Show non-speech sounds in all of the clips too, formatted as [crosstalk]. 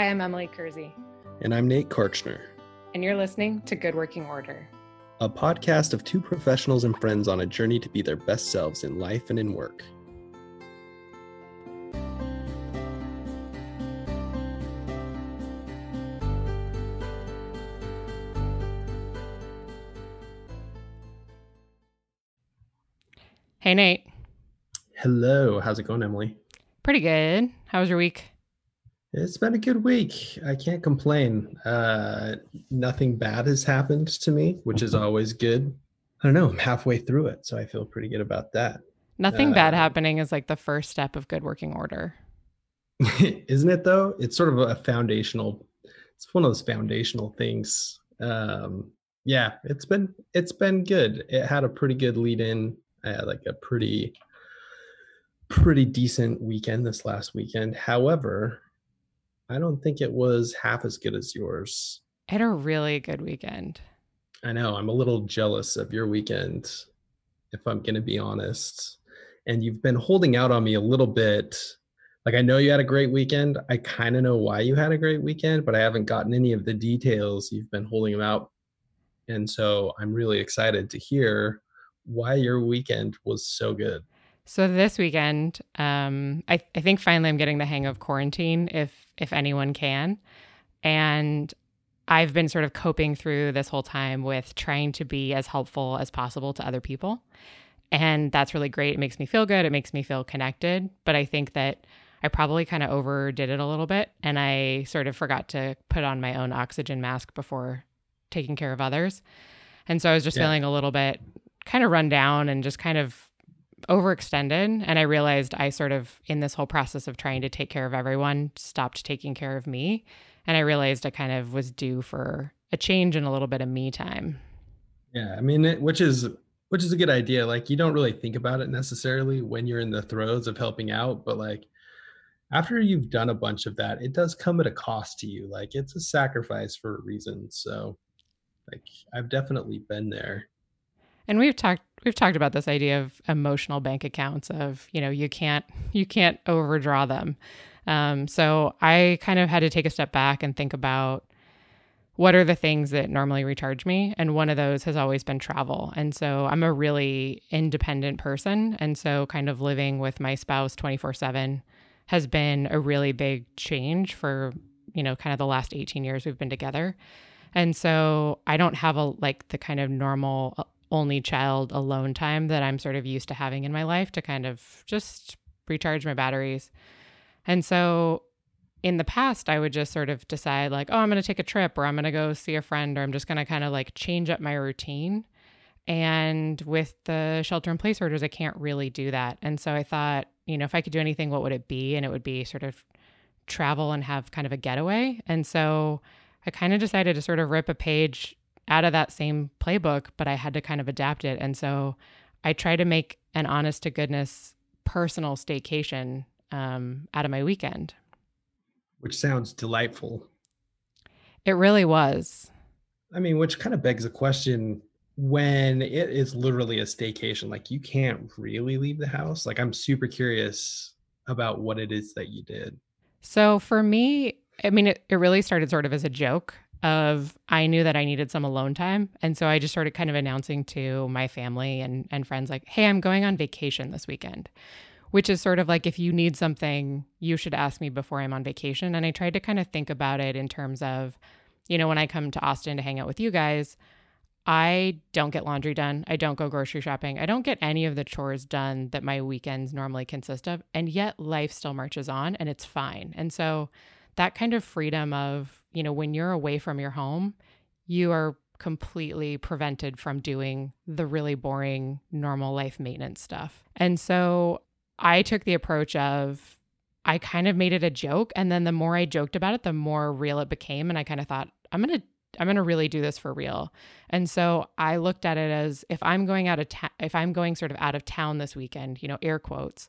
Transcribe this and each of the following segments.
Hi, I'm Emily Kersey. And I'm Nate Karchner. And you're listening to Good Working Order, a podcast of two professionals and friends on a journey to be their best selves in life and in work. Hey, Nate. Hello. How's it going, Emily? Pretty good. How was your week? It's been a good week. I can't complain. Uh, nothing bad has happened to me, which is always good. I don't know. I'm halfway through it, so I feel pretty good about that. Nothing uh, bad happening is like the first step of good working order. [laughs] Isn't it though? It's sort of a foundational. It's one of those foundational things. Um, yeah, it's been it's been good. It had a pretty good lead in. I had like a pretty pretty decent weekend this last weekend. However, I don't think it was half as good as yours. I had a really good weekend. I know. I'm a little jealous of your weekend, if I'm going to be honest. And you've been holding out on me a little bit. Like, I know you had a great weekend. I kind of know why you had a great weekend, but I haven't gotten any of the details. You've been holding them out. And so I'm really excited to hear why your weekend was so good. So this weekend, um, I, I think finally I'm getting the hang of quarantine, if if anyone can, and I've been sort of coping through this whole time with trying to be as helpful as possible to other people, and that's really great. It makes me feel good. It makes me feel connected. But I think that I probably kind of overdid it a little bit, and I sort of forgot to put on my own oxygen mask before taking care of others, and so I was just yeah. feeling a little bit kind of run down and just kind of overextended and I realized I sort of in this whole process of trying to take care of everyone stopped taking care of me and I realized I kind of was due for a change and a little bit of me time. Yeah, I mean it, which is which is a good idea. Like you don't really think about it necessarily when you're in the throes of helping out, but like after you've done a bunch of that, it does come at a cost to you. Like it's a sacrifice for a reason. So like I've definitely been there. And we've talked we've talked about this idea of emotional bank accounts of you know you can't you can't overdraw them. Um, so i kind of had to take a step back and think about what are the things that normally recharge me? And one of those has always been travel. And so i'm a really independent person. And so kind of living with my spouse 24 7 has been a really big change for you know kind of the last 18 years we've been together. And so i don't have a like the kind of normal only child alone time that I'm sort of used to having in my life to kind of just recharge my batteries. And so in the past, I would just sort of decide, like, oh, I'm going to take a trip or I'm going to go see a friend or I'm just going to kind of like change up my routine. And with the shelter in place orders, I can't really do that. And so I thought, you know, if I could do anything, what would it be? And it would be sort of travel and have kind of a getaway. And so I kind of decided to sort of rip a page out of that same playbook, but I had to kind of adapt it. And so I try to make an honest to goodness personal staycation um, out of my weekend. Which sounds delightful. It really was. I mean, which kind of begs the question when it is literally a staycation, like you can't really leave the house. Like, I'm super curious about what it is that you did. So, for me, I mean, it, it really started sort of as a joke of I knew that I needed some alone time. And so I just started kind of announcing to my family and, and friends, like, hey, I'm going on vacation this weekend, which is sort of like if you need something, you should ask me before I'm on vacation. And I tried to kind of think about it in terms of, you know, when I come to Austin to hang out with you guys, I don't get laundry done. I don't go grocery shopping. I don't get any of the chores done that my weekends normally consist of. And yet life still marches on and it's fine. And so that kind of freedom of, you know, when you're away from your home, you are completely prevented from doing the really boring normal life maintenance stuff. And so I took the approach of I kind of made it a joke and then the more I joked about it, the more real it became and I kind of thought I'm going to I'm going to really do this for real. And so I looked at it as if I'm going out of ta- if I'm going sort of out of town this weekend, you know, air quotes,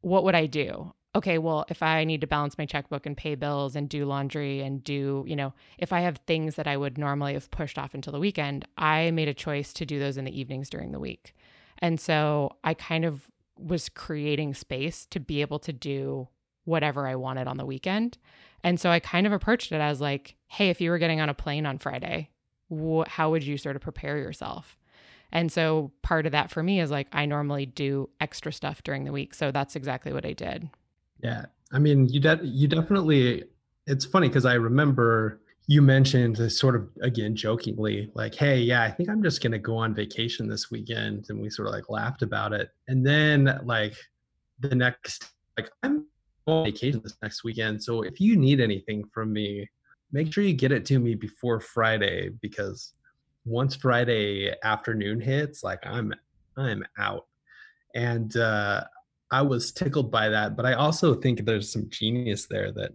what would I do? Okay, well, if I need to balance my checkbook and pay bills and do laundry and do, you know, if I have things that I would normally have pushed off until the weekend, I made a choice to do those in the evenings during the week. And so I kind of was creating space to be able to do whatever I wanted on the weekend. And so I kind of approached it as like, hey, if you were getting on a plane on Friday, wh- how would you sort of prepare yourself? And so part of that for me is like I normally do extra stuff during the week. So that's exactly what I did. Yeah. I mean, you de- you definitely it's funny cuz I remember you mentioned this sort of again jokingly like hey yeah i think i'm just going to go on vacation this weekend and we sort of like laughed about it and then like the next like i'm on vacation this next weekend so if you need anything from me make sure you get it to me before friday because once friday afternoon hits like i'm i'm out and uh i was tickled by that but i also think there's some genius there that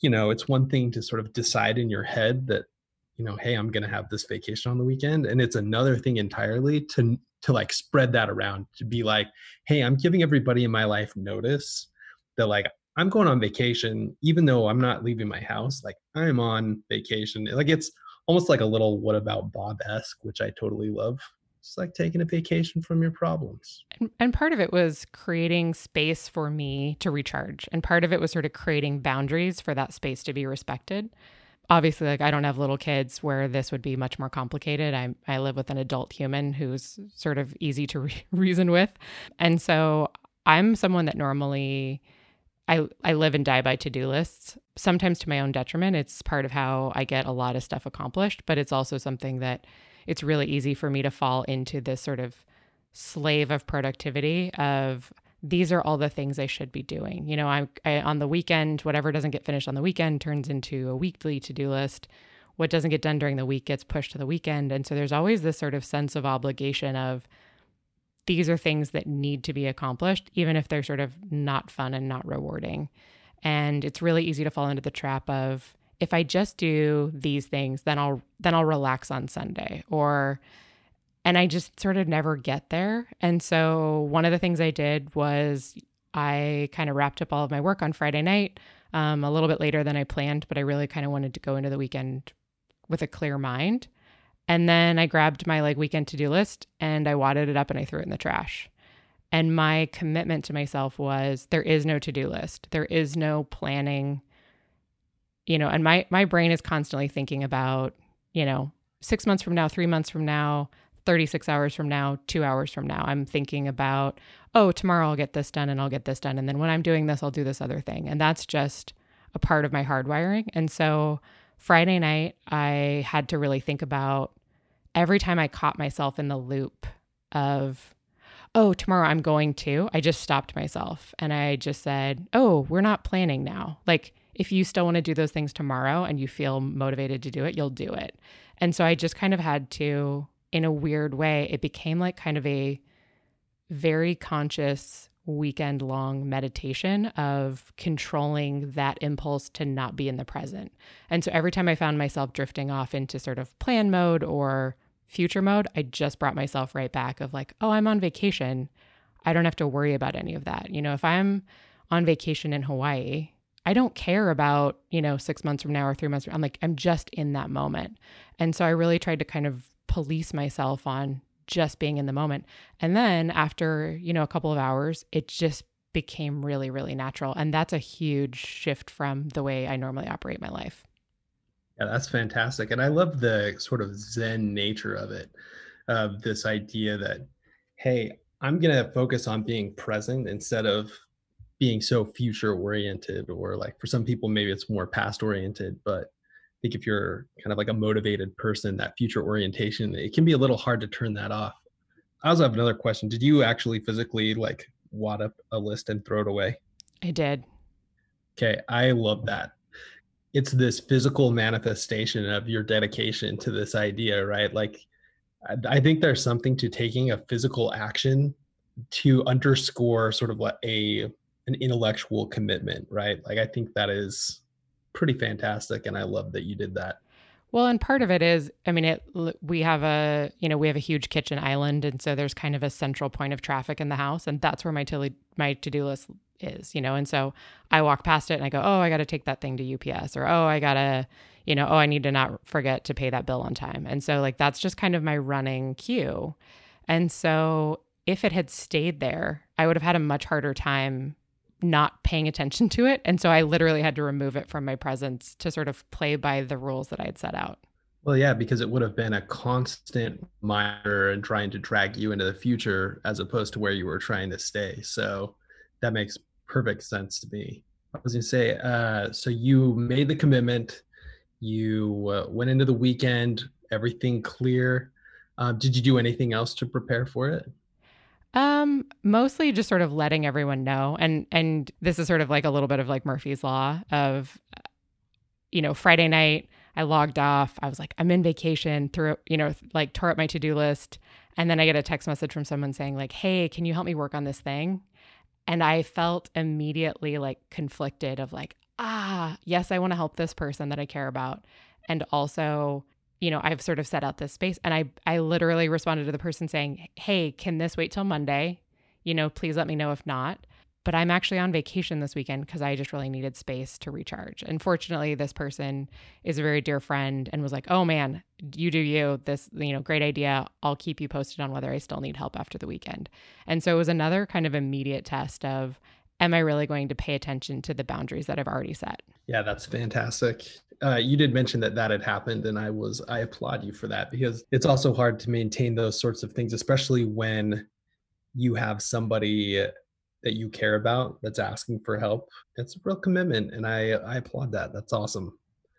you know, it's one thing to sort of decide in your head that, you know, hey, I'm going to have this vacation on the weekend, and it's another thing entirely to to like spread that around to be like, hey, I'm giving everybody in my life notice that like I'm going on vacation, even though I'm not leaving my house. Like I'm on vacation. Like it's almost like a little what about Bob esque, which I totally love. It's like taking a vacation from your problems. And, and part of it was creating space for me to recharge. And part of it was sort of creating boundaries for that space to be respected. Obviously, like I don't have little kids where this would be much more complicated. I, I live with an adult human who's sort of easy to re- [laughs] reason with. And so I'm someone that normally I, I live and die by to do lists, sometimes to my own detriment. It's part of how I get a lot of stuff accomplished, but it's also something that it's really easy for me to fall into this sort of slave of productivity of these are all the things I should be doing. You know, I'm I, on the weekend, whatever doesn't get finished on the weekend turns into a weekly to do list. What doesn't get done during the week gets pushed to the weekend. And so there's always this sort of sense of obligation of these are things that need to be accomplished, even if they're sort of not fun and not rewarding. And it's really easy to fall into the trap of if I just do these things, then I'll then I'll relax on Sunday or and I just sort of never get there. And so one of the things I did was I kind of wrapped up all of my work on Friday night, um, a little bit later than I planned, but I really kind of wanted to go into the weekend with a clear mind. And then I grabbed my like weekend to do list and I wadded it up and I threw it in the trash. And my commitment to myself was there is no to do list, there is no planning you know, and my my brain is constantly thinking about, you know, 6 months from now, 3 months from now, 36 hours from now, 2 hours from now. I'm thinking about, oh, tomorrow I'll get this done and I'll get this done and then when I'm doing this I'll do this other thing. And that's just a part of my hardwiring. And so Friday night I had to really think about every time I caught myself in the loop of oh, tomorrow I'm going to, I just stopped myself and I just said, oh, we're not planning now. Like if you still want to do those things tomorrow and you feel motivated to do it, you'll do it. And so I just kind of had to, in a weird way, it became like kind of a very conscious weekend long meditation of controlling that impulse to not be in the present. And so every time I found myself drifting off into sort of plan mode or future mode, I just brought myself right back of like, oh, I'm on vacation. I don't have to worry about any of that. You know, if I'm on vacation in Hawaii, I don't care about, you know, six months from now or three months. From, I'm like, I'm just in that moment. And so I really tried to kind of police myself on just being in the moment. And then after, you know, a couple of hours, it just became really, really natural. And that's a huge shift from the way I normally operate my life. Yeah, that's fantastic. And I love the sort of Zen nature of it, of this idea that, hey, I'm going to focus on being present instead of being so future oriented or like for some people maybe it's more past oriented but i think if you're kind of like a motivated person that future orientation it can be a little hard to turn that off. I also have another question. Did you actually physically like wad up a list and throw it away? I did. Okay i love that. It's this physical manifestation of your dedication to this idea right? Like i think there's something to taking a physical action to underscore sort of like a an intellectual commitment, right? Like I think that is pretty fantastic and I love that you did that. Well, and part of it is, I mean, it we have a, you know, we have a huge kitchen island and so there's kind of a central point of traffic in the house and that's where my to my to-do list is, you know. And so I walk past it and I go, "Oh, I got to take that thing to UPS," or "Oh, I got to, you know, oh, I need to not forget to pay that bill on time." And so like that's just kind of my running cue. And so if it had stayed there, I would have had a much harder time not paying attention to it. And so I literally had to remove it from my presence to sort of play by the rules that I had set out. Well, yeah, because it would have been a constant mire and trying to drag you into the future as opposed to where you were trying to stay. So that makes perfect sense to me. I was going to say, uh, so you made the commitment, you uh, went into the weekend, everything clear. Uh, did you do anything else to prepare for it? Um, mostly just sort of letting everyone know, and and this is sort of like a little bit of like Murphy's law of, you know, Friday night I logged off. I was like, I'm in vacation. Through you know, like tore up my to do list, and then I get a text message from someone saying like, Hey, can you help me work on this thing? And I felt immediately like conflicted of like, ah, yes, I want to help this person that I care about, and also you know, I've sort of set out this space and I I literally responded to the person saying, "Hey, can this wait till Monday? You know, please let me know if not." But I'm actually on vacation this weekend because I just really needed space to recharge. And fortunately, this person is a very dear friend and was like, "Oh man, you do you. This, you know, great idea. I'll keep you posted on whether I still need help after the weekend." And so it was another kind of immediate test of am I really going to pay attention to the boundaries that I've already set? Yeah, that's fantastic. Uh, you did mention that that had happened, and I was I applaud you for that because it's also hard to maintain those sorts of things, especially when you have somebody that you care about that's asking for help. It's a real commitment, and I I applaud that. That's awesome.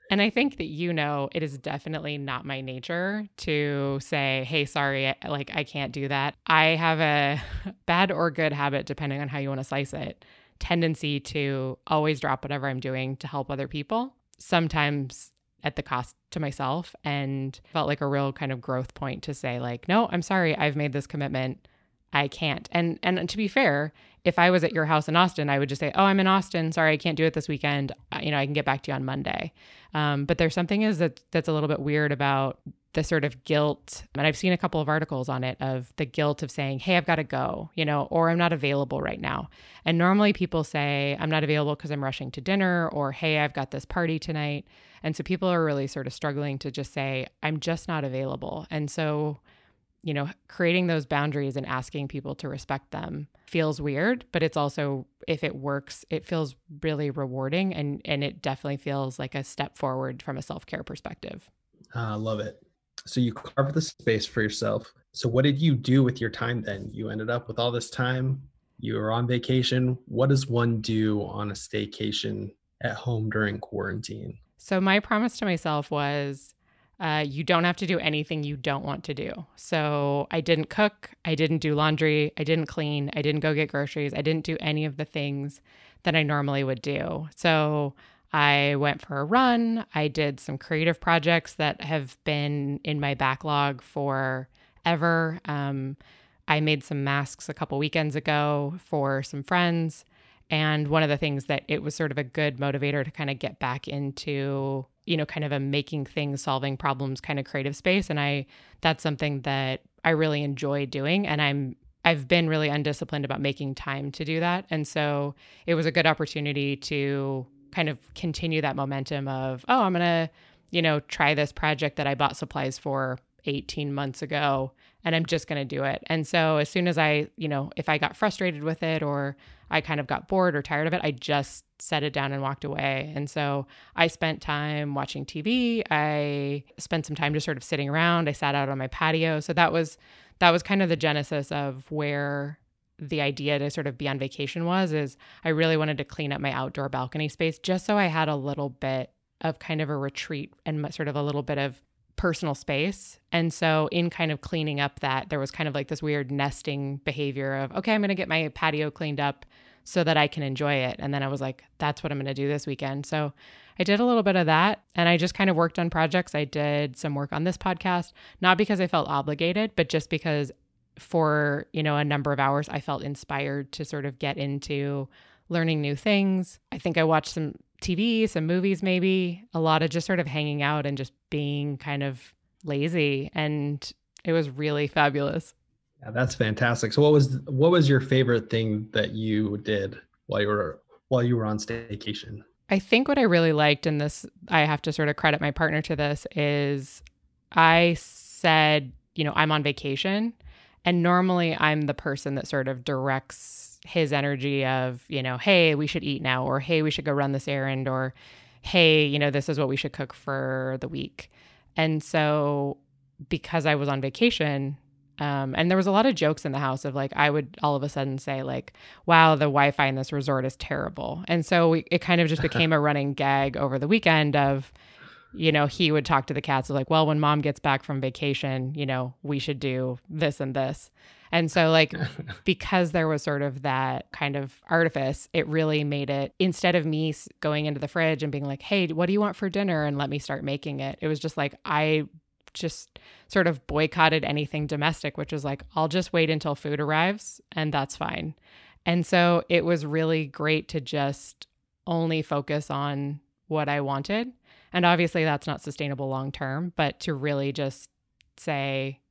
And I think that you know it is definitely not my nature to say, "Hey, sorry, like I can't do that." I have a [laughs] bad or good habit depending on how you want to slice it, tendency to always drop whatever I'm doing to help other people. Sometimes at the cost to myself and felt like a real kind of growth point to say like, "No, I'm sorry. I've made this commitment. I can't." And and to be fair, if I was at your house in Austin, I would just say, "Oh, I'm in Austin. Sorry, I can't do it this weekend. You know, I can get back to you on Monday." Um, but there's something is that that's a little bit weird about the sort of guilt, and I've seen a couple of articles on it of the guilt of saying, "Hey, I've got to go," you know, or "I'm not available right now." And normally people say, "I'm not available because I'm rushing to dinner," or "Hey, I've got this party tonight." And so people are really sort of struggling to just say, "I'm just not available." And so you know, creating those boundaries and asking people to respect them feels weird, but it's also if it works, it feels really rewarding and and it definitely feels like a step forward from a self-care perspective. I uh, love it. So you carved the space for yourself. So what did you do with your time then? You ended up with all this time. You were on vacation. What does one do on a staycation at home during quarantine? So my promise to myself was uh, you don't have to do anything you don't want to do. So I didn't cook, I didn't do laundry, I didn't clean, I didn't go get groceries, I didn't do any of the things that I normally would do. So I went for a run, I did some creative projects that have been in my backlog for ever. Um, I made some masks a couple weekends ago for some friends. And one of the things that it was sort of a good motivator to kind of get back into you know, kind of a making things, solving problems kind of creative space. And I, that's something that I really enjoy doing. And I'm, I've been really undisciplined about making time to do that. And so it was a good opportunity to kind of continue that momentum of, oh, I'm going to, you know, try this project that I bought supplies for 18 months ago and I'm just going to do it. And so as soon as I, you know, if I got frustrated with it or I kind of got bored or tired of it, I just set it down and walked away. And so I spent time watching TV. I spent some time just sort of sitting around. I sat out on my patio. So that was that was kind of the genesis of where the idea to sort of be on vacation was is I really wanted to clean up my outdoor balcony space just so I had a little bit of kind of a retreat and sort of a little bit of personal space. And so, in kind of cleaning up that, there was kind of like this weird nesting behavior of, okay, I'm going to get my patio cleaned up so that I can enjoy it. And then I was like, that's what I'm going to do this weekend. So, I did a little bit of that and I just kind of worked on projects. I did some work on this podcast, not because I felt obligated, but just because for, you know, a number of hours I felt inspired to sort of get into learning new things. I think I watched some TV, some movies, maybe a lot of just sort of hanging out and just being kind of lazy. And it was really fabulous. Yeah, that's fantastic. So what was what was your favorite thing that you did while you were while you were on staycation? I think what I really liked, and this I have to sort of credit my partner to this, is I said, you know, I'm on vacation. And normally I'm the person that sort of directs his energy of, you know, hey, we should eat now, or hey, we should go run this errand, or hey, you know, this is what we should cook for the week. And so because I was on vacation, um, and there was a lot of jokes in the house of like I would all of a sudden say like, "Wow, the Wi-Fi in this resort is terrible," and so we, it kind of just [laughs] became a running gag over the weekend of, you know, he would talk to the cats of like, "Well, when mom gets back from vacation, you know, we should do this and this," and so like [laughs] because there was sort of that kind of artifice, it really made it instead of me going into the fridge and being like, "Hey, what do you want for dinner?" and let me start making it. It was just like I just sort of boycotted anything domestic, which was like, I'll just wait until food arrives and that's fine. And so it was really great to just only focus on what I wanted. And obviously, that's not sustainable long term, but to really just say,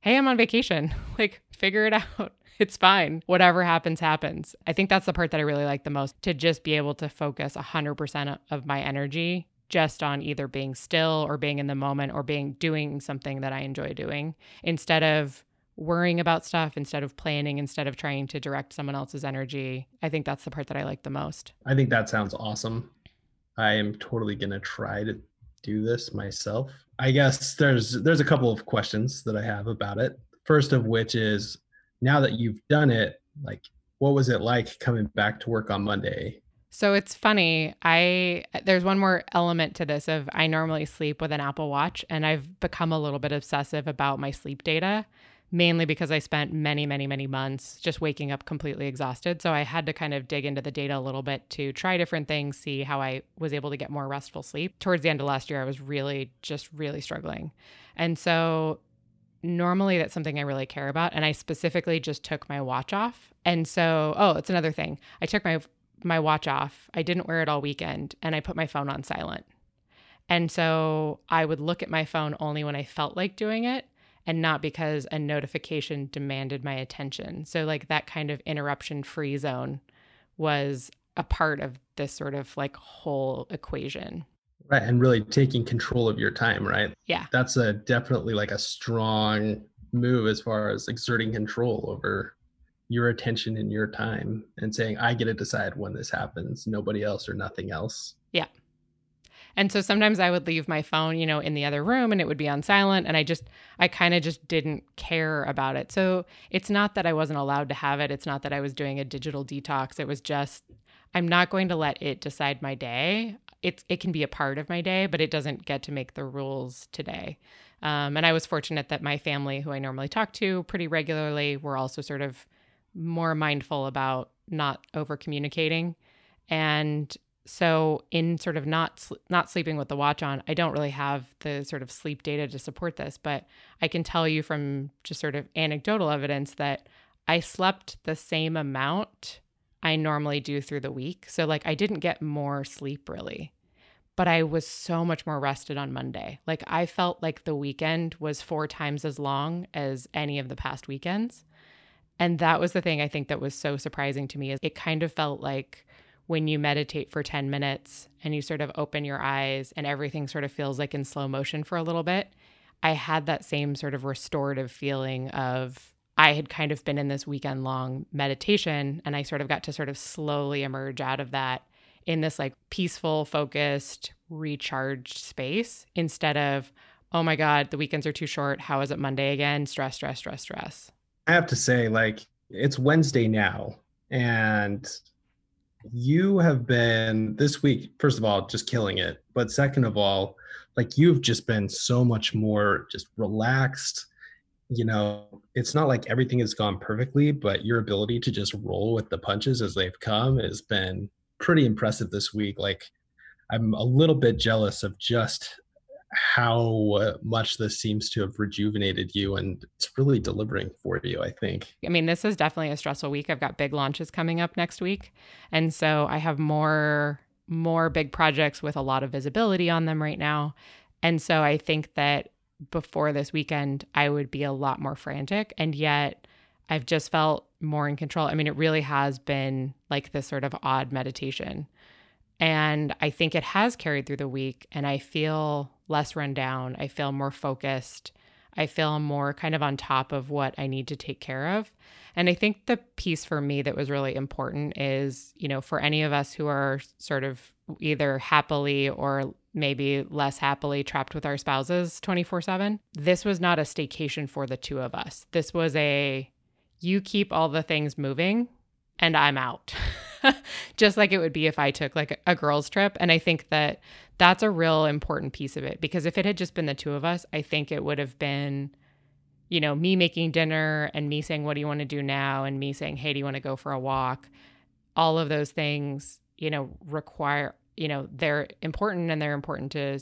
hey, I'm on vacation, [laughs] like figure it [laughs] out. It's fine. Whatever happens, happens. I think that's the part that I really like the most to just be able to focus 100% of my energy just on either being still or being in the moment or being doing something that I enjoy doing instead of worrying about stuff, instead of planning, instead of trying to direct someone else's energy. I think that's the part that I like the most. I think that sounds awesome. I am totally to try to do this myself. I guess there's there's a couple of questions that I have about it. First of which is now that you've done it, like what was it like coming back to work on Monday? So it's funny. I there's one more element to this of I normally sleep with an Apple Watch and I've become a little bit obsessive about my sleep data mainly because I spent many many many months just waking up completely exhausted. So I had to kind of dig into the data a little bit to try different things, see how I was able to get more restful sleep. Towards the end of last year I was really just really struggling. And so normally that's something I really care about and I specifically just took my watch off. And so, oh, it's another thing. I took my my watch off. I didn't wear it all weekend and I put my phone on silent. And so I would look at my phone only when I felt like doing it and not because a notification demanded my attention. So, like, that kind of interruption free zone was a part of this sort of like whole equation. Right. And really taking control of your time, right? Yeah. That's a definitely like a strong move as far as exerting control over your attention and your time and saying, I get to decide when this happens, nobody else or nothing else. Yeah. And so sometimes I would leave my phone, you know, in the other room and it would be on silent. And I just, I kind of just didn't care about it. So it's not that I wasn't allowed to have it. It's not that I was doing a digital detox. It was just, I'm not going to let it decide my day. It's, it can be a part of my day, but it doesn't get to make the rules today. Um, and I was fortunate that my family, who I normally talk to pretty regularly, were also sort of more mindful about not over communicating and so in sort of not not sleeping with the watch on i don't really have the sort of sleep data to support this but i can tell you from just sort of anecdotal evidence that i slept the same amount i normally do through the week. So like i didn't get more sleep really but i was so much more rested on monday. Like i felt like the weekend was four times as long as any of the past weekends. And that was the thing I think that was so surprising to me is it kind of felt like when you meditate for 10 minutes and you sort of open your eyes and everything sort of feels like in slow motion for a little bit. I had that same sort of restorative feeling of I had kind of been in this weekend long meditation and I sort of got to sort of slowly emerge out of that in this like peaceful, focused, recharged space instead of, oh my God, the weekends are too short. How is it Monday again? Stress, stress, stress, stress. I have to say, like, it's Wednesday now, and you have been this week, first of all, just killing it. But second of all, like, you've just been so much more just relaxed. You know, it's not like everything has gone perfectly, but your ability to just roll with the punches as they've come has been pretty impressive this week. Like, I'm a little bit jealous of just how uh, much this seems to have rejuvenated you and it's really delivering for you, I think. I mean, this is definitely a stressful week. I've got big launches coming up next week. And so I have more more big projects with a lot of visibility on them right now. And so I think that before this weekend, I would be a lot more frantic. And yet I've just felt more in control. I mean, it really has been like this sort of odd meditation. And I think it has carried through the week. And I feel less run down. I feel more focused. I feel more kind of on top of what I need to take care of. And I think the piece for me that was really important is, you know, for any of us who are sort of either happily or maybe less happily trapped with our spouses 24 7, this was not a staycation for the two of us. This was a, you keep all the things moving and I'm out. [laughs] [laughs] Just like it would be if I took like a, girls' trip. And I think that that's a real important piece of it because if it had just been the two of us, I think it would have been you know, me making dinner and me saying, What do you want to do now? And me saying, Hey, do you want to go for a walk? All of those things, you know, require, you know, they're important and they're important to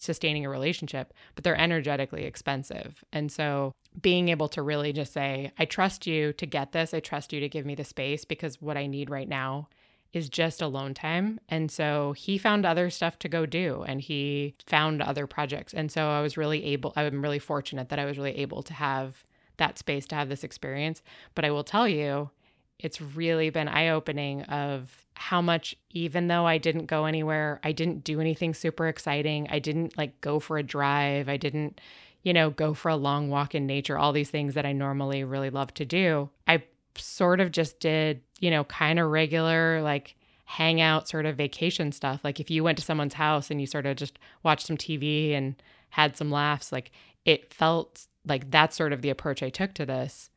sustaining a relationship, but they're energetically expensive. And so being able to really just say, I trust you to get this. I trust you to give me the space because what I need right now is just alone time. And so he found other stuff to go do and he found other projects. And so I was really able, I'm really fortunate that I was really able to have that space to have this experience. But I will tell you, it's really been eye opening of how much, even though I didn't go anywhere, I didn't do anything super exciting. I didn't like go for a drive. I didn't, you know, go for a long walk in nature, all these things that I normally really love to do. I sort of just did, you know, kind of regular, like hangout sort of vacation stuff. Like if you went to someone's house and you sort of just watched some TV and had some laughs, like it felt like that's sort of the approach I took to this.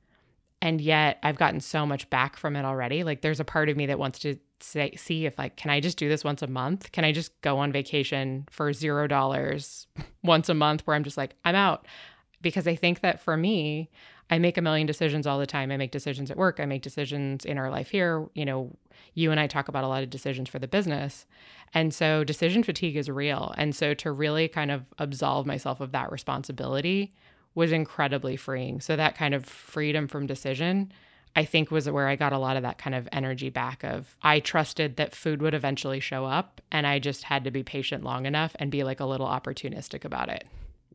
And yet I've gotten so much back from it already. Like there's a part of me that wants to say, see if like, can I just do this once a month? Can I just go on vacation for zero dollars once a month where I'm just like, I'm out? Because I think that for me, I make a million decisions all the time. I make decisions at work. I make decisions in our life here. You know, you and I talk about a lot of decisions for the business. And so decision fatigue is real. And so to really kind of absolve myself of that responsibility was incredibly freeing. So that kind of freedom from decision, I think was where I got a lot of that kind of energy back of I trusted that food would eventually show up and I just had to be patient long enough and be like a little opportunistic about it.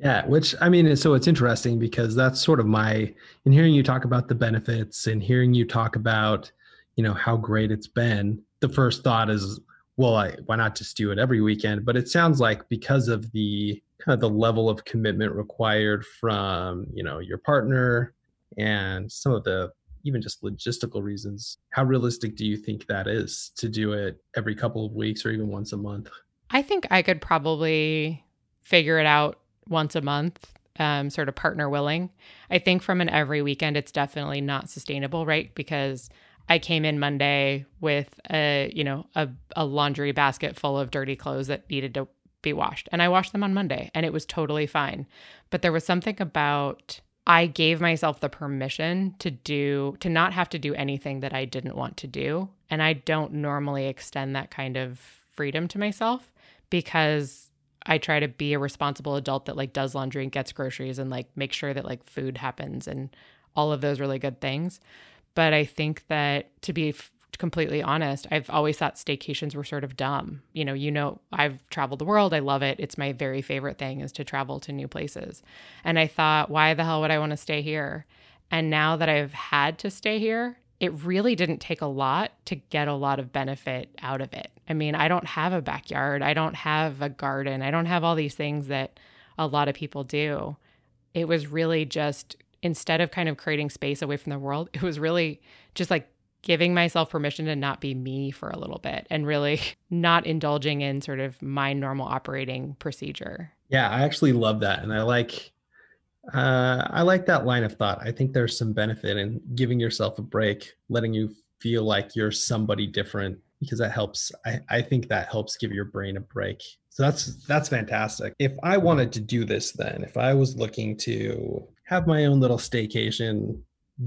Yeah, which I mean, so it's interesting because that's sort of my, in hearing you talk about the benefits and hearing you talk about, you know, how great it's been, the first thought is, well, I, why not just do it every weekend? But it sounds like because of the kind of the level of commitment required from, you know, your partner and some of the even just logistical reasons, how realistic do you think that is to do it every couple of weeks or even once a month? I think I could probably figure it out once a month, um, sort of partner willing. I think from an every weekend, it's definitely not sustainable, right? Because I came in Monday with a, you know, a, a laundry basket full of dirty clothes that needed to be washed. And I washed them on Monday and it was totally fine. But there was something about I gave myself the permission to do to not have to do anything that I didn't want to do. And I don't normally extend that kind of freedom to myself because I try to be a responsible adult that like does laundry and gets groceries and like make sure that like food happens and all of those really good things. But I think that to be completely honest, I've always thought staycations were sort of dumb. You know, you know, I've traveled the world. I love it. It's my very favorite thing is to travel to new places. And I thought, why the hell would I want to stay here? And now that I've had to stay here, it really didn't take a lot to get a lot of benefit out of it. I mean, I don't have a backyard, I don't have a garden, I don't have all these things that a lot of people do. It was really just instead of kind of creating space away from the world, [laughs] it was really just like giving myself permission to not be me for a little bit and really [laughs] not indulging in sort of my normal operating procedure. Yeah, I actually love that. And I like uh, I like that line of thought. I think there's some benefit in giving yourself a break, letting you feel like you're somebody different because that helps. I, I think that helps give your brain a break. So that's that's fantastic. If I wanted to do this then, if I was looking to have my own little staycation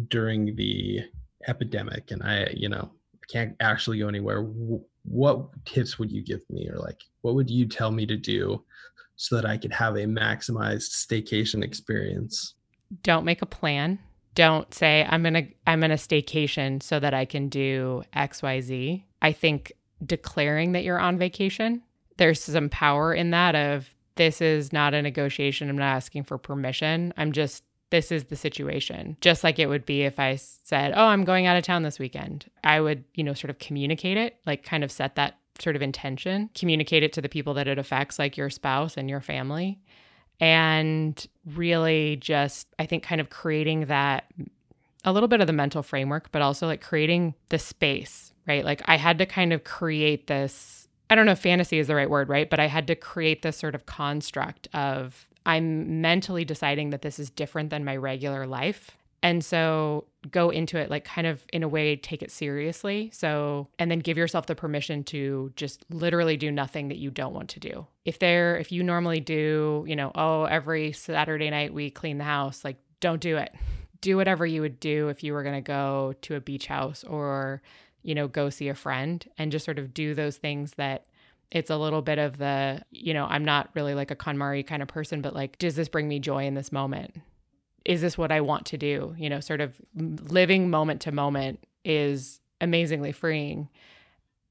during the epidemic and I, you know, can't actually go anywhere, what tips would you give me or like what would you tell me to do so that I could have a maximized staycation experience. Don't make a plan. Don't say I'm going to I'm going to staycation so that I can do XYZ. I think declaring that you're on vacation, there's some power in that of this is not a negotiation. I'm not asking for permission. I'm just this is the situation. Just like it would be if I said, "Oh, I'm going out of town this weekend." I would, you know, sort of communicate it, like kind of set that sort of intention, communicate it to the people that it affects, like your spouse and your family, and really just, I think, kind of creating that a little bit of the mental framework, but also like creating the space, right? Like I had to kind of create this. I don't know if fantasy is the right word, right? But I had to create this sort of construct of I'm mentally deciding that this is different than my regular life. And so go into it like kind of in a way take it seriously. So and then give yourself the permission to just literally do nothing that you don't want to do. If there if you normally do, you know, oh, every Saturday night we clean the house, like don't do it. Do whatever you would do if you were going to go to a beach house or, you know, go see a friend and just sort of do those things that it's a little bit of the, you know, I'm not really like a KonMari kind of person, but like, does this bring me joy in this moment? Is this what I want to do? You know, sort of living moment to moment is amazingly freeing.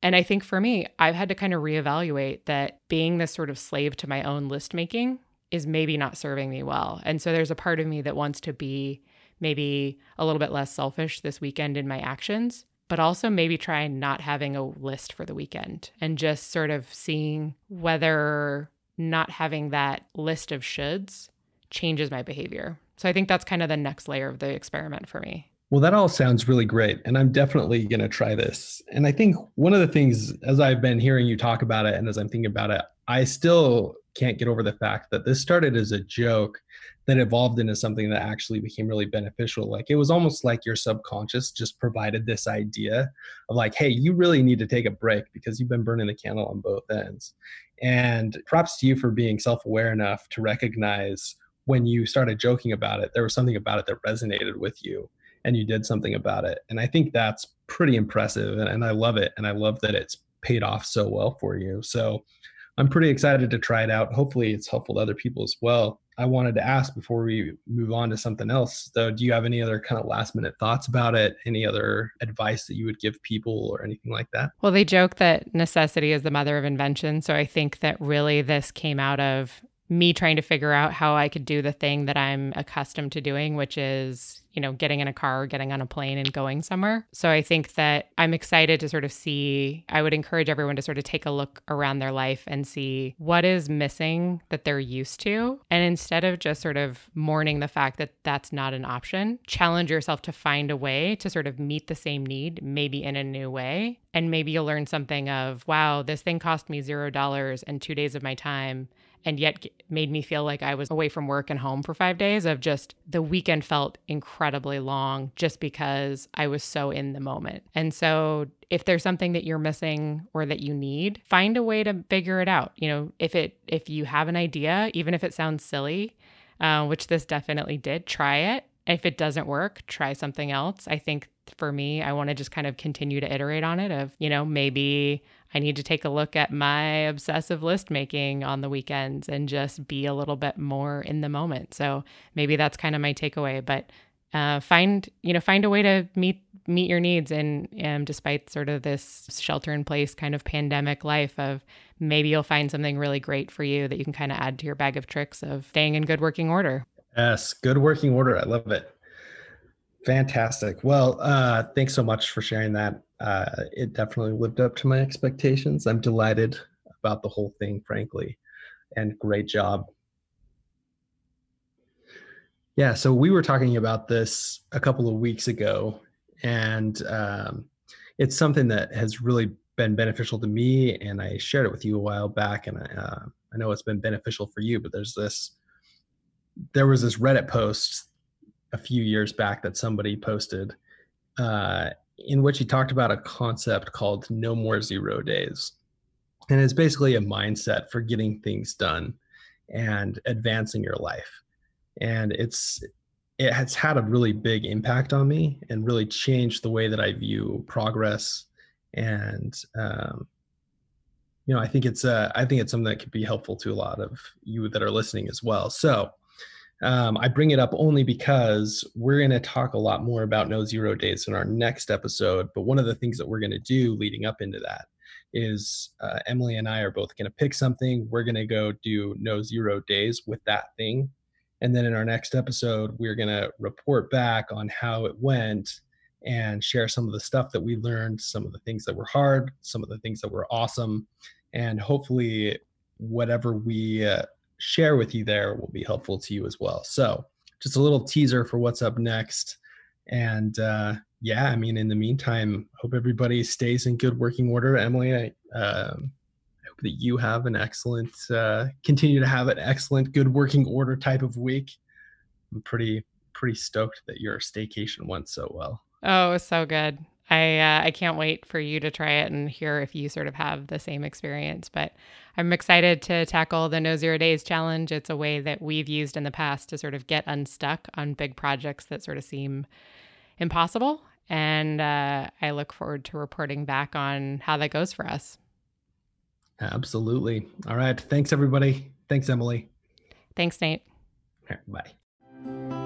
And I think for me, I've had to kind of reevaluate that being this sort of slave to my own list making is maybe not serving me well. And so there's a part of me that wants to be maybe a little bit less selfish this weekend in my actions but also maybe try not having a list for the weekend and just sort of seeing whether not having that list of shoulds changes my behavior. So I think that's kind of the next layer of the experiment for me. Well, that all sounds really great. And I'm definitely going to try this. And I think one of the things, as I've been hearing you talk about it and as I'm thinking about it, I still can't get over the fact that this started as a joke that evolved into something that actually became really beneficial. Like it was almost like your subconscious just provided this idea of like, hey, you really need to take a break because you've been burning the candle on both ends. And props to you for being self aware enough to recognize when you started joking about it, there was something about it that resonated with you and you did something about it. And I think that's pretty impressive. And, and I love it. And I love that it's paid off so well for you. So I'm pretty excited to try it out. Hopefully, it's helpful to other people as well. I wanted to ask before we move on to something else, though, do you have any other kind of last minute thoughts about it? Any other advice that you would give people or anything like that? Well, they joke that necessity is the mother of invention. So I think that really this came out of me trying to figure out how I could do the thing that I'm accustomed to doing, which is, you know, getting in a car getting on a plane and going somewhere. So I think that I'm excited to sort of see, I would encourage everyone to sort of take a look around their life and see what is missing that they're used to. And instead of just sort of mourning the fact that that's not an option, challenge yourself to find a way to sort of meet the same need, maybe in a new way. And maybe you'll learn something of, wow, this thing cost me zero dollars and two days of my time and yet made me feel like I was away from work and home for five days of just the weekend felt incredibly long just because I was so in the moment. And so if there's something that you're missing or that you need, find a way to figure it out. You know, if it if you have an idea, even if it sounds silly, uh, which this definitely did, try it. If it doesn't work, try something else. I think for me, I want to just kind of continue to iterate on it of, you know, maybe I need to take a look at my obsessive list making on the weekends and just be a little bit more in the moment. So maybe that's kind of my takeaway. But uh, find you know find a way to meet meet your needs and um, despite sort of this shelter in place kind of pandemic life of maybe you'll find something really great for you that you can kind of add to your bag of tricks of staying in good working order yes good working order i love it fantastic well uh thanks so much for sharing that uh, it definitely lived up to my expectations. I'm delighted about the whole thing, frankly, and great job. Yeah, so we were talking about this a couple of weeks ago, and um, it's something that has really been beneficial to me. And I shared it with you a while back, and I, uh, I know it's been beneficial for you. But there's this, there was this Reddit post a few years back that somebody posted, uh, in which he talked about a concept called no more zero days. And it's basically a mindset for getting things done and advancing your life. And it's it has had a really big impact on me and really changed the way that I view progress. And um, you know, I think it's uh, I think it's something that could be helpful to a lot of you that are listening as well. So um, I bring it up only because we're going to talk a lot more about no zero days in our next episode. But one of the things that we're going to do leading up into that is uh, Emily and I are both going to pick something. We're going to go do no zero days with that thing. And then in our next episode, we're going to report back on how it went and share some of the stuff that we learned, some of the things that were hard, some of the things that were awesome. And hopefully, whatever we uh, share with you there will be helpful to you as well. So, just a little teaser for what's up next. And uh, yeah, I mean, in the meantime, hope everybody stays in good working order. Emily, I, uh, I hope that you have an excellent, uh, continue to have an excellent, good working order type of week. I'm pretty, pretty stoked that your staycation went so well. Oh, so good. I uh, I can't wait for you to try it and hear if you sort of have the same experience. But I'm excited to tackle the No Zero Days challenge. It's a way that we've used in the past to sort of get unstuck on big projects that sort of seem impossible. And uh, I look forward to reporting back on how that goes for us. Absolutely. All right. Thanks, everybody. Thanks, Emily. Thanks, Nate. bye.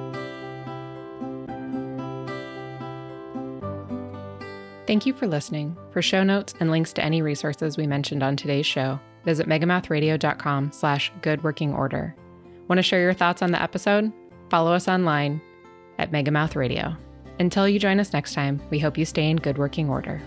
Thank you for listening. For show notes and links to any resources we mentioned on today's show, visit megamouthradio.com slash good working order. Want to share your thoughts on the episode? Follow us online at Megamouth Radio. Until you join us next time, we hope you stay in good working order.